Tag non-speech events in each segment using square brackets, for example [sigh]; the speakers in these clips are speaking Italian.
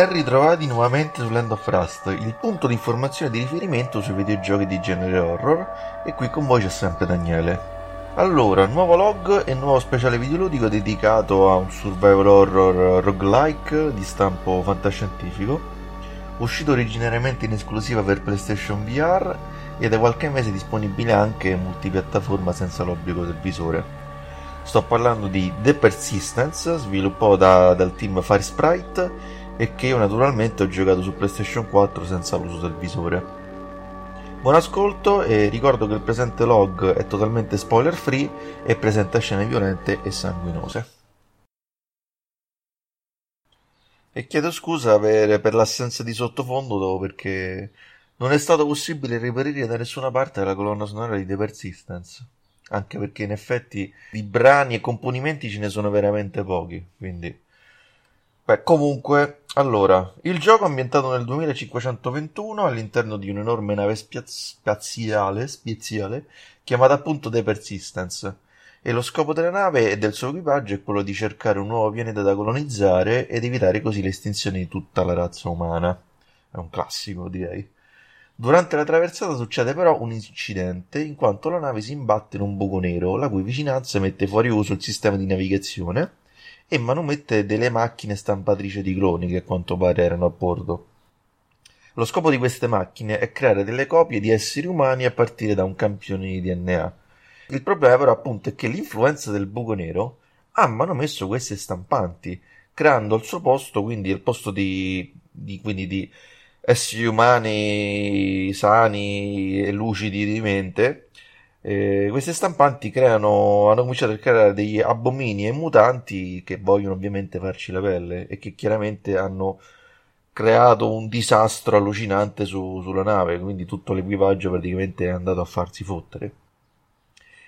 Ben ritrovati nuovamente su Land of Rust, il punto di informazione di riferimento sui videogiochi di genere horror, e qui con voi c'è sempre Daniele. Allora, nuovo log e nuovo speciale videoludico dedicato a un survival horror roguelike di stampo fantascientifico, uscito originariamente in esclusiva per PlayStation VR e da qualche mese disponibile anche multipiattaforma senza l'obbligo del visore. Sto parlando di The Persistence, sviluppato da, dal team Fire Sprite e che io naturalmente ho giocato su PlayStation 4 senza l'uso del visore. Buon ascolto e ricordo che il presente log è totalmente spoiler free e presenta scene violente e sanguinose. E chiedo scusa per, per l'assenza di sottofondo perché non è stato possibile reperire da nessuna parte la colonna sonora di The Persistence. Anche perché in effetti di brani e componimenti ce ne sono veramente pochi, quindi Beh, comunque, allora, il gioco è ambientato nel 2521 all'interno di un'enorme nave spaziale, spaziale chiamata appunto The Persistence. E lo scopo della nave e del suo equipaggio è quello di cercare un nuovo pianeta da colonizzare ed evitare così l'estinzione di tutta la razza umana. È un classico, direi. Durante la traversata succede però un incidente, in quanto la nave si imbatte in un buco nero, la cui vicinanza mette fuori uso il sistema di navigazione e manomette delle macchine stampatrice di cloni che a quanto pare erano a bordo. Lo scopo di queste macchine è creare delle copie di esseri umani a partire da un campione di DNA. Il problema però appunto è che l'influenza del buco nero ha manomesso queste stampanti, creando al suo posto, quindi al posto di, di, quindi di esseri umani sani e lucidi di mente, eh, queste stampanti creano, hanno cominciato a creare degli abomini e mutanti che vogliono ovviamente farci la pelle e che chiaramente hanno creato un disastro allucinante su, sulla nave, quindi tutto l'equipaggio praticamente è andato a farsi fottere.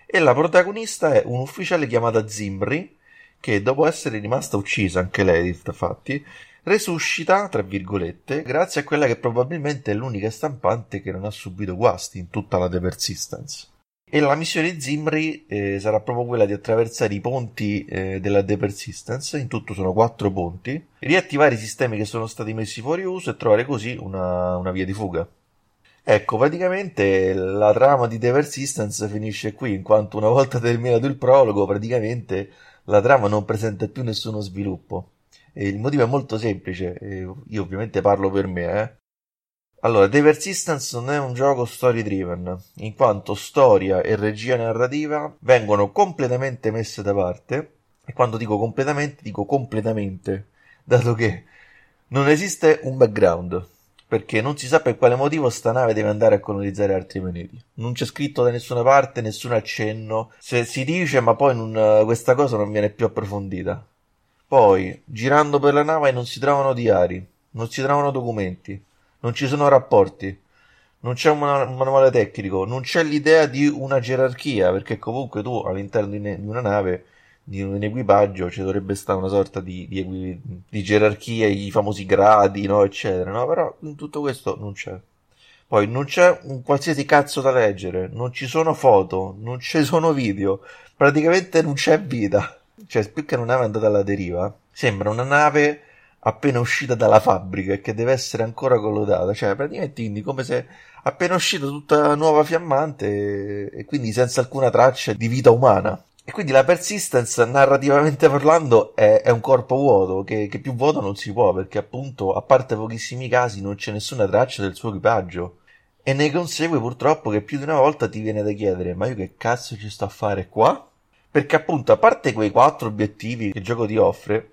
E la protagonista è un ufficiale chiamata Zimri, che dopo essere rimasta uccisa, anche lei, infatti, resuscita, tra virgolette, grazie a quella che probabilmente è l'unica stampante che non ha subito guasti in tutta la The Persistence. E la missione Zimri eh, sarà proprio quella di attraversare i ponti eh, della The Persistence, in tutto sono quattro ponti, riattivare i sistemi che sono stati messi fuori uso e trovare così una, una via di fuga. Ecco, praticamente la trama di The Persistence finisce qui, in quanto una volta terminato il prologo, praticamente la trama non presenta più nessuno sviluppo. E il motivo è molto semplice, io ovviamente parlo per me, eh. Allora, The Persistence non è un gioco story driven, in quanto storia e regia narrativa vengono completamente messe da parte, e quando dico completamente, dico completamente, dato che non esiste un background, perché non si sa per quale motivo sta nave deve andare a colonizzare altri pianeti. Non c'è scritto da nessuna parte, nessun accenno, se si dice, ma poi non, questa cosa non viene più approfondita. Poi, girando per la nave non si trovano diari, non si trovano documenti, non ci sono rapporti, non c'è un, manuale tecnico, non c'è l'idea di una gerarchia, perché comunque tu all'interno di, una nave, di un equipaggio, ci dovrebbe stare una sorta di, di, di gerarchia, i famosi gradi, no, eccetera, no? Però in tutto questo non c'è. Poi non c'è un qualsiasi cazzo da leggere, non ci sono foto, non ci sono video, praticamente non c'è vita. Cioè, più che una nave andata alla deriva, sembra una nave appena uscita dalla fabbrica e che deve essere ancora collodata, cioè praticamente quindi come se appena uscita tutta nuova fiammante e, quindi senza alcuna traccia di vita umana. E quindi la persistence, narrativamente parlando, è, è un corpo vuoto, che, che, più vuoto non si può, perché appunto, a parte pochissimi casi, non c'è nessuna traccia del suo equipaggio. E ne consegue purtroppo che più di una volta ti viene da chiedere, ma io che cazzo ci sto a fare qua? Perché appunto, a parte quei quattro obiettivi che il gioco ti offre,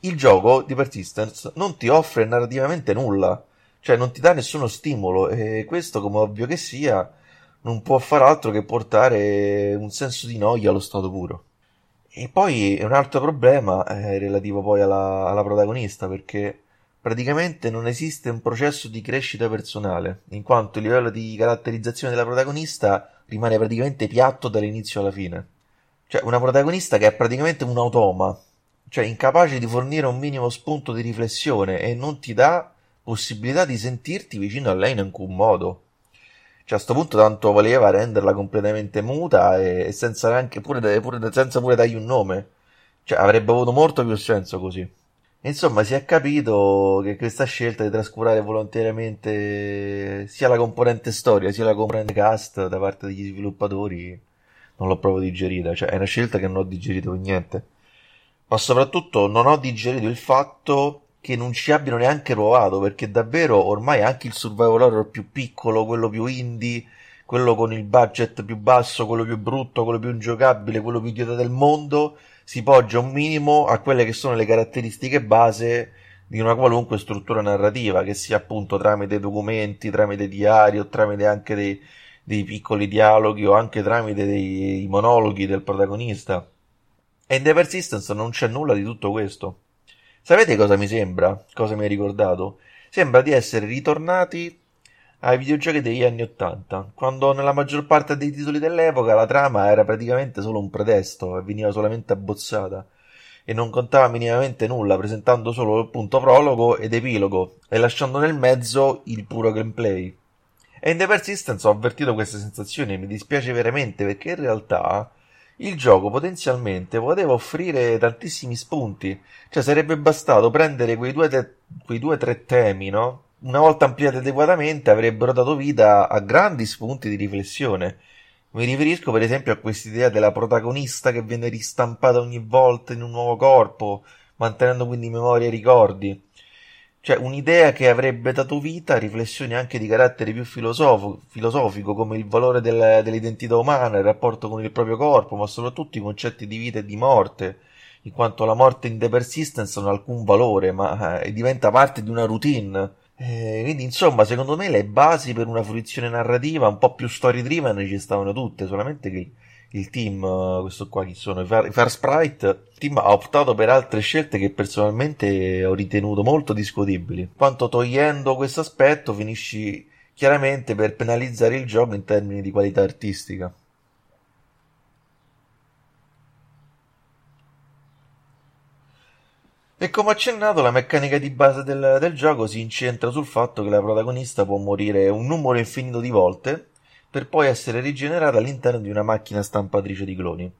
il gioco di Persistence non ti offre narrativamente nulla, cioè non ti dà nessuno stimolo e questo, come ovvio che sia, non può far altro che portare un senso di noia allo stato puro. E poi un altro problema è relativo poi alla, alla protagonista, perché praticamente non esiste un processo di crescita personale, in quanto il livello di caratterizzazione della protagonista rimane praticamente piatto dall'inizio alla fine. Cioè, una protagonista che è praticamente un automa, cioè incapace di fornire un minimo spunto di riflessione e non ti dà possibilità di sentirti vicino a lei in alcun modo. Cioè a questo punto tanto voleva renderla completamente muta e, senza neanche pure, pure, senza pure dargli un nome. Cioè avrebbe avuto molto più senso così. Insomma, si è capito che questa scelta di trascurare volontariamente sia la componente storia sia la componente cast da parte degli sviluppatori non l'ho proprio digerita, cioè è una scelta che non ho digerito per niente. Ma soprattutto non ho digerito il fatto che non ci abbiano neanche provato, perché davvero ormai anche il survival horror più piccolo, quello più indie, quello con il budget più basso, quello più brutto, quello più ingiocabile, quello più idiota del mondo, si poggia un minimo a quelle che sono le caratteristiche base di una qualunque struttura narrativa, che sia appunto tramite documenti, tramite diari o tramite anche dei, dei piccoli dialoghi o anche tramite dei monologhi del protagonista. E in The Persistence non c'è nulla di tutto questo. Sapete cosa mi sembra? Cosa mi ha ricordato? Sembra di essere ritornati ai videogiochi degli anni Ottanta, quando nella maggior parte dei titoli dell'epoca la trama era praticamente solo un pretesto e veniva solamente abbozzata e non contava minimamente nulla, presentando solo il punto prologo ed epilogo e lasciando nel mezzo il puro gameplay. E in The Persistence ho avvertito queste sensazioni e mi dispiace veramente perché in realtà il gioco potenzialmente poteva offrire tantissimi spunti, cioè sarebbe bastato prendere quei due, te- quei due tre temi, no? una volta ampliati adeguatamente, avrebbero dato vita a grandi spunti di riflessione. Mi riferisco per esempio a quest'idea della protagonista che viene ristampata ogni volta in un nuovo corpo, mantenendo quindi memoria e ricordi. Cioè, un'idea che avrebbe dato vita a riflessioni anche di carattere più filosofo, filosofico, come il valore del, dell'identità umana, il rapporto con il proprio corpo, ma soprattutto i concetti di vita e di morte, in quanto la morte in The Persistence non ha alcun valore, ma eh, diventa parte di una routine. Eh, quindi insomma, secondo me le basi per una fruizione narrativa un po' più story driven ci stavano tutte, solamente che il team, eh, questo qua chi sono, i Far, Far Sprite, il team ha optato per altre scelte che personalmente ho ritenuto molto discutibili. Quanto togliendo questo aspetto finisci chiaramente per penalizzare il gioco in termini di qualità artistica. E come accennato, la meccanica di base del, del, gioco si incentra sul fatto che la protagonista può morire un numero infinito di volte per poi essere rigenerata all'interno di una macchina stampatrice di cloni.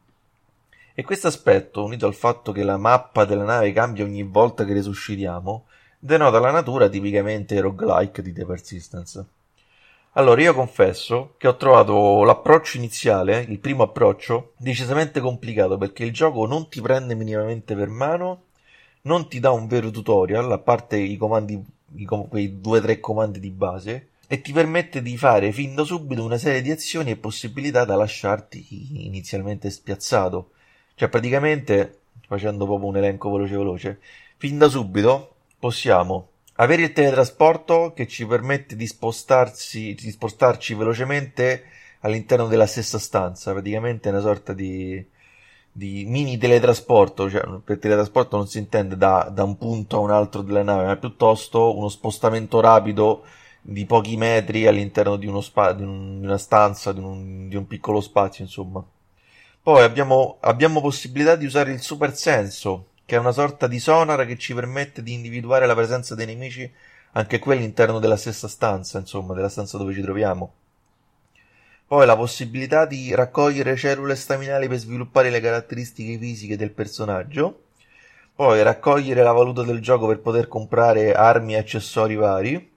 E questo aspetto, unito al fatto che la mappa della nave cambia ogni volta che resuscitiamo, denota la natura tipicamente roguelike di The Persistence. Allora, io confesso che ho trovato l'approccio iniziale, il primo approccio, decisamente complicato perché il gioco non ti prende minimamente per mano non ti dà un vero tutorial, a parte i comandi, i com- quei due o tre comandi di base, e ti permette di fare fin da subito una serie di azioni e possibilità da lasciarti inizialmente spiazzato. Cioè, praticamente, facendo proprio un elenco veloce veloce, fin da subito possiamo avere il teletrasporto che ci permette di spostarsi, di spostarci velocemente all'interno della stessa stanza, praticamente è una sorta di di mini teletrasporto, cioè per teletrasporto non si intende da, da un punto a un altro della nave, ma piuttosto uno spostamento rapido di pochi metri all'interno di, uno spa- di, un, di una stanza, di un, di un, piccolo spazio, insomma. Poi abbiamo, abbiamo possibilità di usare il super senso, che è una sorta di sonar che ci permette di individuare la presenza dei nemici anche qui all'interno della stessa stanza, insomma, della stanza dove ci troviamo. Poi la possibilità di raccogliere cellule staminali per sviluppare le caratteristiche fisiche del personaggio. Poi raccogliere la valuta del gioco per poter comprare armi e accessori vari.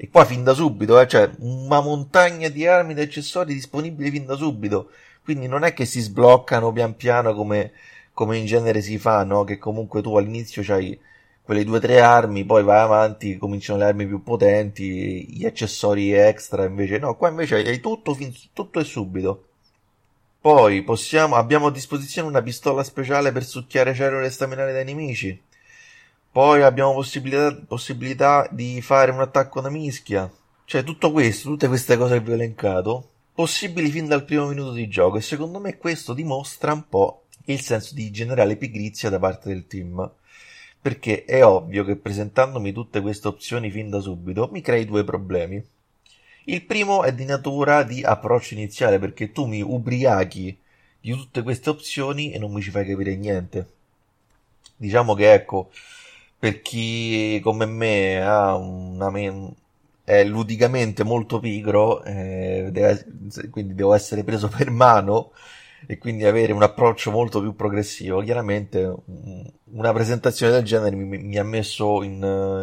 E qua fin da subito, eh, cioè una montagna di armi ed accessori disponibili fin da subito. Quindi non è che si sbloccano pian piano come, come in genere si fa, no? Che comunque tu all'inizio c'hai quelle due o tre armi, poi vai avanti, cominciano le armi più potenti, gli accessori extra invece no, qua invece hai tutto, fin, tutto e subito. Poi possiamo, abbiamo a disposizione una pistola speciale per succhiare cellule staminali dai nemici. Poi abbiamo possibilità, possibilità di fare un attacco da mischia. Cioè tutto questo, tutte queste cose che vi ho elencato, possibili fin dal primo minuto di gioco e secondo me questo dimostra un po' il senso di generale pigrizia da parte del team perché è ovvio che presentandomi tutte queste opzioni fin da subito mi crei due problemi. Il primo è di natura di approccio iniziale perché tu mi ubriachi di tutte queste opzioni e non mi ci fai capire niente. Diciamo che ecco, per chi come me ha una men- è ludicamente molto pigro, eh, deve, quindi devo essere preso [laughs] per mano e quindi avere un approccio molto più progressivo. Chiaramente una presentazione del genere mi, mi ha messo in,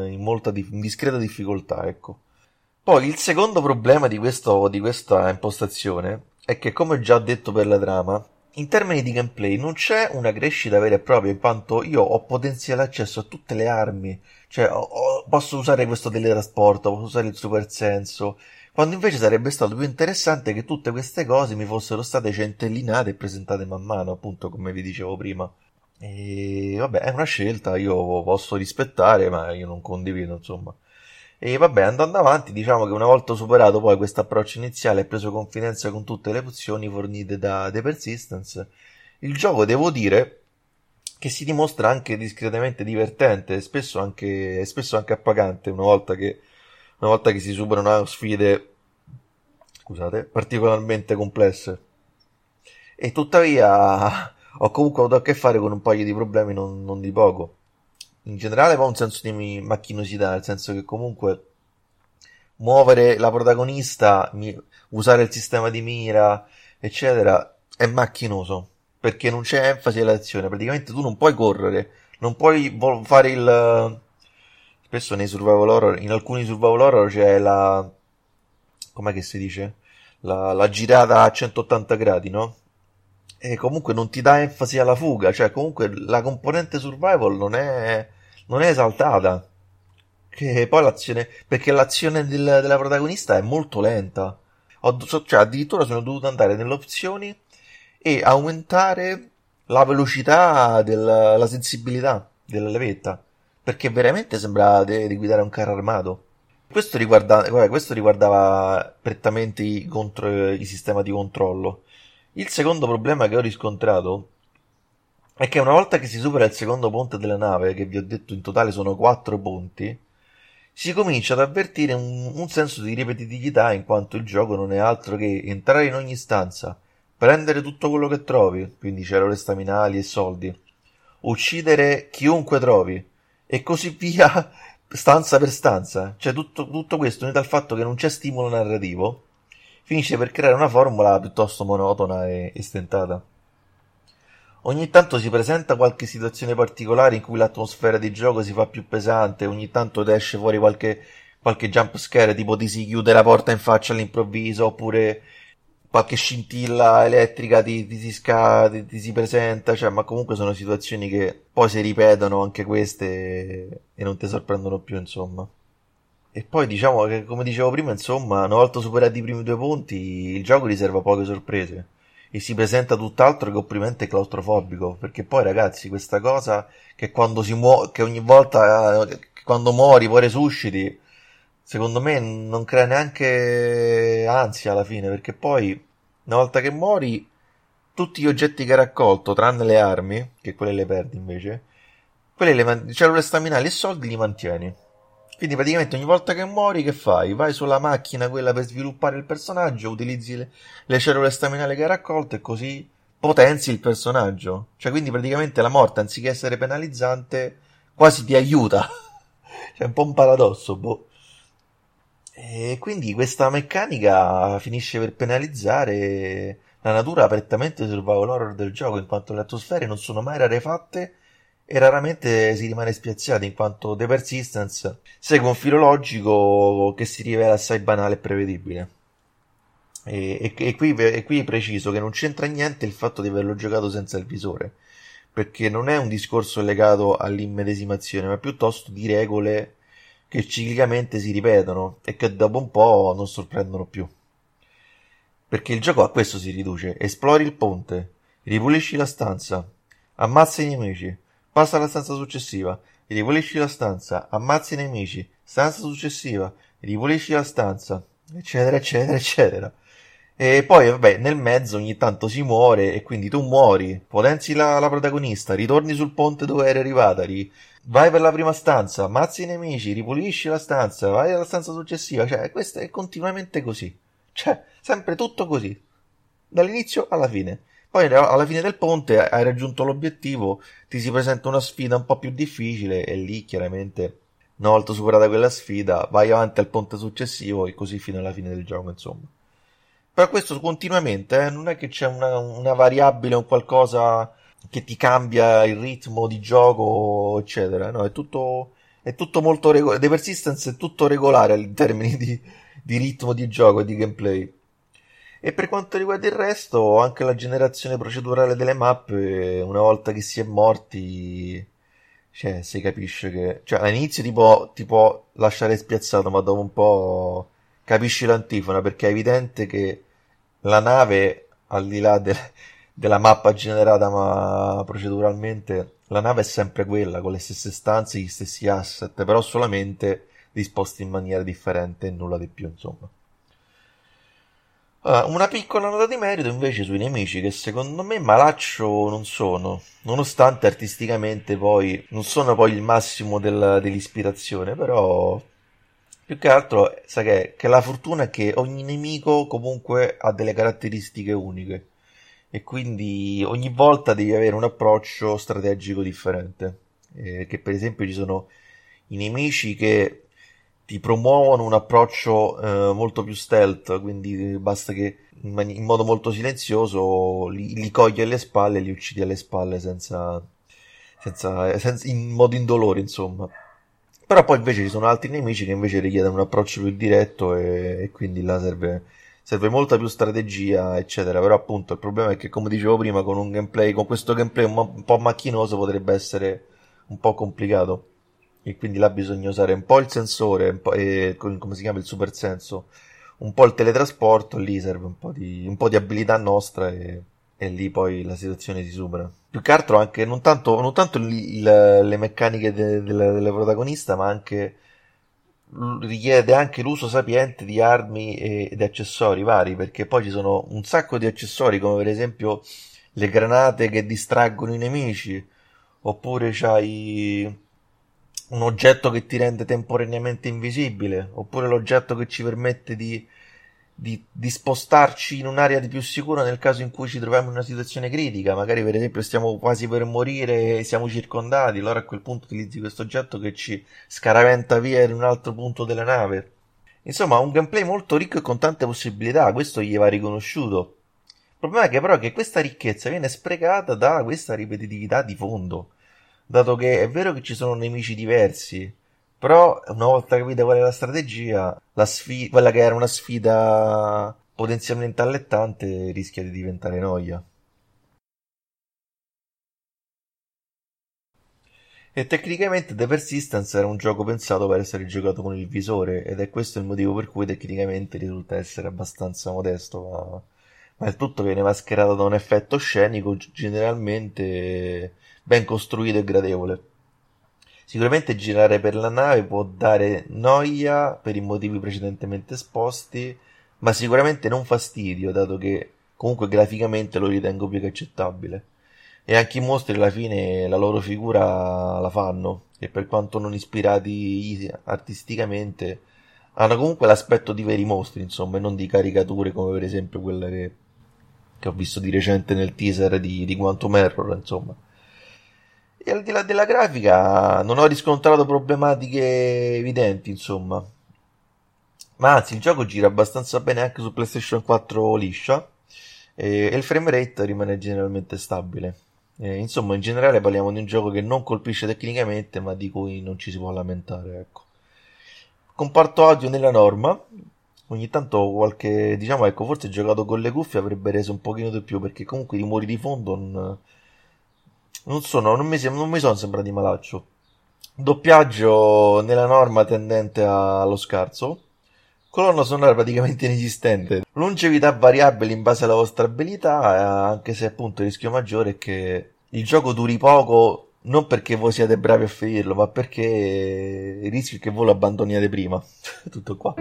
in molta in discreta difficoltà, ecco. Poi il secondo problema di, questo, di questa impostazione è che, come già detto per la trama, in termini di gameplay non c'è una crescita vera e propria, in quanto io ho potenziale accesso a tutte le armi, cioè ho, posso usare questo teletrasporto, posso usare il super senso, quando invece sarebbe stato più interessante che tutte queste cose mi fossero state centellinate e presentate man mano, appunto come vi dicevo prima. E vabbè, è una scelta, io posso rispettare, ma io non condivido, insomma. E vabbè, andando avanti, diciamo che una volta superato poi questo approccio iniziale e preso confidenza con tutte le opzioni fornite da The Persistence, il gioco, devo dire, che si dimostra anche discretamente divertente e spesso anche, spesso anche appagante una volta che, una volta che si superano sfide scusate, particolarmente complesse. E tuttavia ho comunque avuto a che fare con un paio di problemi non, non di poco in generale poi un senso di macchinosità, nel senso che comunque muovere la protagonista, usare il sistema di mira, eccetera, è macchinoso, perché non c'è enfasi all'azione, praticamente tu non puoi correre, non puoi fare il... Spesso nei survival horror, in alcuni survival horror c'è la... com'è che si dice? La, la girata a 180 gradi, no? E comunque non ti dà enfasi alla fuga, cioè comunque la componente survival non è non è esaltata. Che poi l'azione, perché l'azione del, della protagonista è molto lenta. Ho, cioè, addirittura sono dovuto andare nelle opzioni e aumentare la velocità della sensibilità della levetta. Perché veramente sembra di guidare un carro armato. Questo, riguarda, guarda, questo riguardava prettamente i, contro, i sistemi di controllo. Il secondo problema che ho riscontrato è che una volta che si supera il secondo ponte della nave, che vi ho detto in totale sono quattro ponti, si comincia ad avvertire un, un, senso di ripetitività in quanto il gioco non è altro che entrare in ogni stanza, prendere tutto quello che trovi, quindi cellule staminali e soldi, uccidere chiunque trovi e così via [laughs] stanza per stanza. Cioè tutto, tutto questo unito al fatto che non c'è stimolo narrativo, finisce per creare una formula piuttosto monotona e, e stentata. Ogni tanto si presenta qualche situazione particolare in cui l'atmosfera di gioco si fa più pesante, ogni tanto esce fuori qualche, qualche jump scare, tipo ti si chiude la porta in faccia all'improvviso, oppure qualche scintilla elettrica ti, ti, si, sca, ti, ti si presenta, cioè, ma comunque sono situazioni che poi si ripetono anche queste e non ti sorprendono più, insomma. E poi diciamo che, come dicevo prima, insomma, una volta superati i primi due punti, il gioco riserva poche sorprese e si presenta tutt'altro che opprimente claustrofobico, perché poi ragazzi questa cosa che quando si muove, che ogni volta, che quando muori poi resusciti, secondo me non crea neanche ansia alla fine, perché poi una volta che muori tutti gli oggetti che hai raccolto, tranne le armi, che quelle le perdi invece, quelle le cellule staminali e soldi li mantieni. Quindi praticamente ogni volta che muori, che fai? Vai sulla macchina, quella per sviluppare il personaggio, utilizzi le, le cellule staminali che hai raccolto e così potenzi il personaggio. Cioè, quindi praticamente la morte, anziché essere penalizzante, quasi ti aiuta. [laughs] cioè, un po' un paradosso, boh. E quindi questa meccanica finisce per penalizzare la natura prettamente survival horror del gioco, in quanto le atmosfere non sono mai rarefatte e raramente si rimane spiazzati in quanto The Persistence segue un filo logico che si rivela assai banale e prevedibile. E, e, e, qui, e qui preciso che non c'entra niente il fatto di averlo giocato senza il visore, perché non è un discorso legato all'immedesimazione, ma piuttosto di regole che ciclicamente si ripetono e che dopo un po' non sorprendono più. Perché il gioco a questo si riduce: esplori il ponte, ripulisci la stanza, ammazza i nemici, Passa alla stanza successiva, ripulisci la stanza, ammazzi i nemici, stanza successiva, ripulisci la stanza, eccetera, eccetera, eccetera. E poi, vabbè, nel mezzo ogni tanto si muore e quindi tu muori, potenzi la, la protagonista, ritorni sul ponte dove eri arrivata, ri, vai per la prima stanza, ammazzi i nemici, ripulisci la stanza, vai alla stanza successiva, cioè, questo è continuamente così. Cioè, sempre tutto così. Dall'inizio alla fine. Poi alla fine del ponte hai raggiunto l'obiettivo, ti si presenta una sfida un po' più difficile e lì chiaramente una volta superata quella sfida vai avanti al ponte successivo e così fino alla fine del gioco insomma. però questo continuamente, eh? non è che c'è una, una variabile o qualcosa che ti cambia il ritmo di gioco, eccetera. No, è tutto, è tutto molto regolare. The Persistence è tutto regolare in termini di, di ritmo di gioco e di gameplay. E per quanto riguarda il resto, anche la generazione procedurale delle mappe, una volta che si è morti, cioè, si capisce che... Cioè, all'inizio ti può, ti può lasciare spiazzato, ma dopo un po' capisci l'antifona, perché è evidente che la nave, al di là del, della mappa generata ma proceduralmente, la nave è sempre quella, con le stesse stanze, gli stessi asset, però solamente disposti in maniera differente e nulla di più, insomma. Uh, una piccola nota di merito invece sui nemici che secondo me malaccio non sono, nonostante artisticamente poi non sono poi il massimo del, dell'ispirazione, però più che altro sa che, che la fortuna è che ogni nemico comunque ha delle caratteristiche uniche e quindi ogni volta devi avere un approccio strategico differente. Eh, che per esempio ci sono i nemici che ti promuovono un approccio eh, molto più stealth, quindi basta che in, in modo molto silenzioso li, li, cogli alle spalle e li uccidi alle spalle senza, senza, senza, in modo indolore, insomma. Però poi invece ci sono altri nemici che invece richiedono un approccio più diretto e, e quindi là serve, serve molta più strategia, eccetera. Però appunto il problema è che, come dicevo prima, con un gameplay, con questo gameplay un, un po' macchinoso potrebbe essere un po' complicato e quindi là bisogna usare un po' il sensore, un po', e, come si chiama il super senso, un po' il teletrasporto, lì serve un po' di, un po di abilità nostra e, e, lì poi la situazione si supera. Più che altro anche, non tanto, non tanto il, il, le meccaniche de, de, delle protagonista, ma anche richiede anche l'uso sapiente di armi ed accessori vari, perché poi ci sono un sacco di accessori, come per esempio le granate che distraggono i nemici, oppure c'hai un oggetto che ti rende temporaneamente invisibile, oppure l'oggetto che ci permette di, di, di, spostarci in un'area di più sicura nel caso in cui ci troviamo in una situazione critica, magari per esempio stiamo quasi per morire e siamo circondati, allora a quel punto utilizzi questo oggetto che ci scaraventa via in un altro punto della nave. Insomma, un gameplay molto ricco e con tante possibilità, questo gli va riconosciuto. Il problema è che però che questa ricchezza viene sprecata da questa ripetitività di fondo dato che è vero che ci sono nemici diversi, però una volta capita qual è la strategia, la sfida, quella che era una sfida potenzialmente allettante rischia di diventare noia. E tecnicamente The Persistence era un gioco pensato per essere giocato con il visore ed è questo il motivo per cui tecnicamente risulta essere abbastanza modesto, ma, ma il tutto viene mascherato da un effetto scenico generalmente ben costruito e gradevole. Sicuramente girare per la nave può dare noia per i motivi precedentemente esposti, ma sicuramente non fastidio, dato che comunque graficamente lo ritengo più che accettabile. E anche i mostri alla fine la loro figura la fanno, e per quanto non ispirati artisticamente, hanno comunque l'aspetto di veri mostri, insomma, e non di caricature come per esempio quelle che, che ho visto di recente nel teaser di, di Quantum Error, insomma. E al di là della grafica non ho riscontrato problematiche evidenti, insomma. Ma anzi, il gioco gira abbastanza bene anche su PlayStation 4 liscia e, il frame rate rimane generalmente stabile. E, insomma, in generale parliamo di un gioco che non colpisce tecnicamente, ma di cui non ci si può lamentare, ecco. Comparto audio nella norma. Ogni tanto qualche, diciamo, ecco, forse giocato con le cuffie avrebbe reso un pochino di più, perché comunque i rumori di fondo non non sono, non mi, non mi sono sembrati malaccio. Doppiaggio nella norma tendente allo scarso. Colonna sonora praticamente inesistente. Longevità variabile in base alla vostra abilità, eh, anche se appunto il rischio maggiore è che il gioco duri poco non perché voi siate bravi a finirlo, ma perché il rischio è che voi lo abbandoniate prima. [laughs] Tutto qua.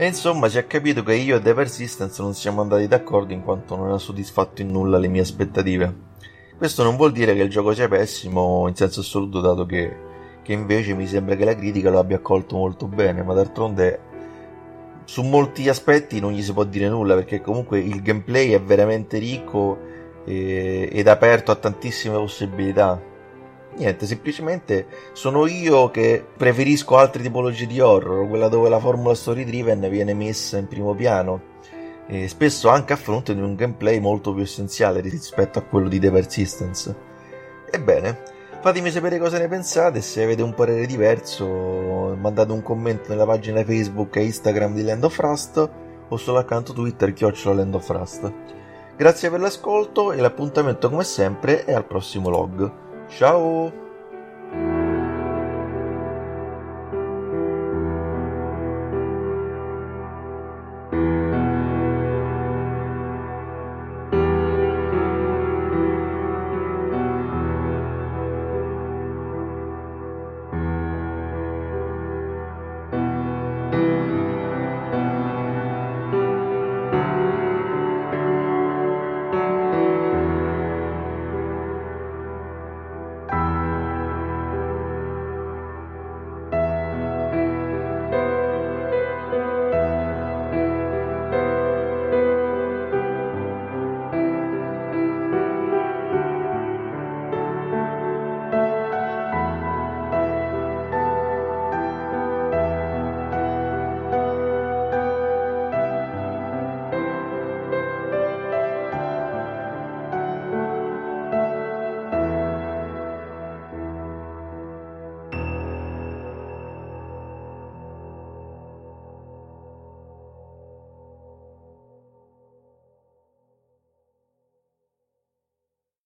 E insomma si è capito che io e The Persistence non siamo andati d'accordo in quanto non ha soddisfatto in nulla le mie aspettative. Questo non vuol dire che il gioco sia pessimo in senso assoluto, dato che, che invece mi sembra che la critica lo abbia accolto molto bene, ma d'altronde su molti aspetti non gli si può dire nulla perché comunque il gameplay è veramente ricco e, ed aperto a tantissime possibilità. Niente, semplicemente sono io che preferisco altre tipologie di horror, quella dove la formula story driven viene messa in primo piano e spesso anche a fronte di un gameplay molto più essenziale rispetto a quello di The Persistence. Ebbene, Fatemi sapere cosa ne pensate, se avete un parere diverso mandate un commento nella pagina Facebook e Instagram di Land of Rust o sull'account Twitter chiocciola Land of Rust. Grazie per l'ascolto e l'appuntamento come sempre è al prossimo log. 下午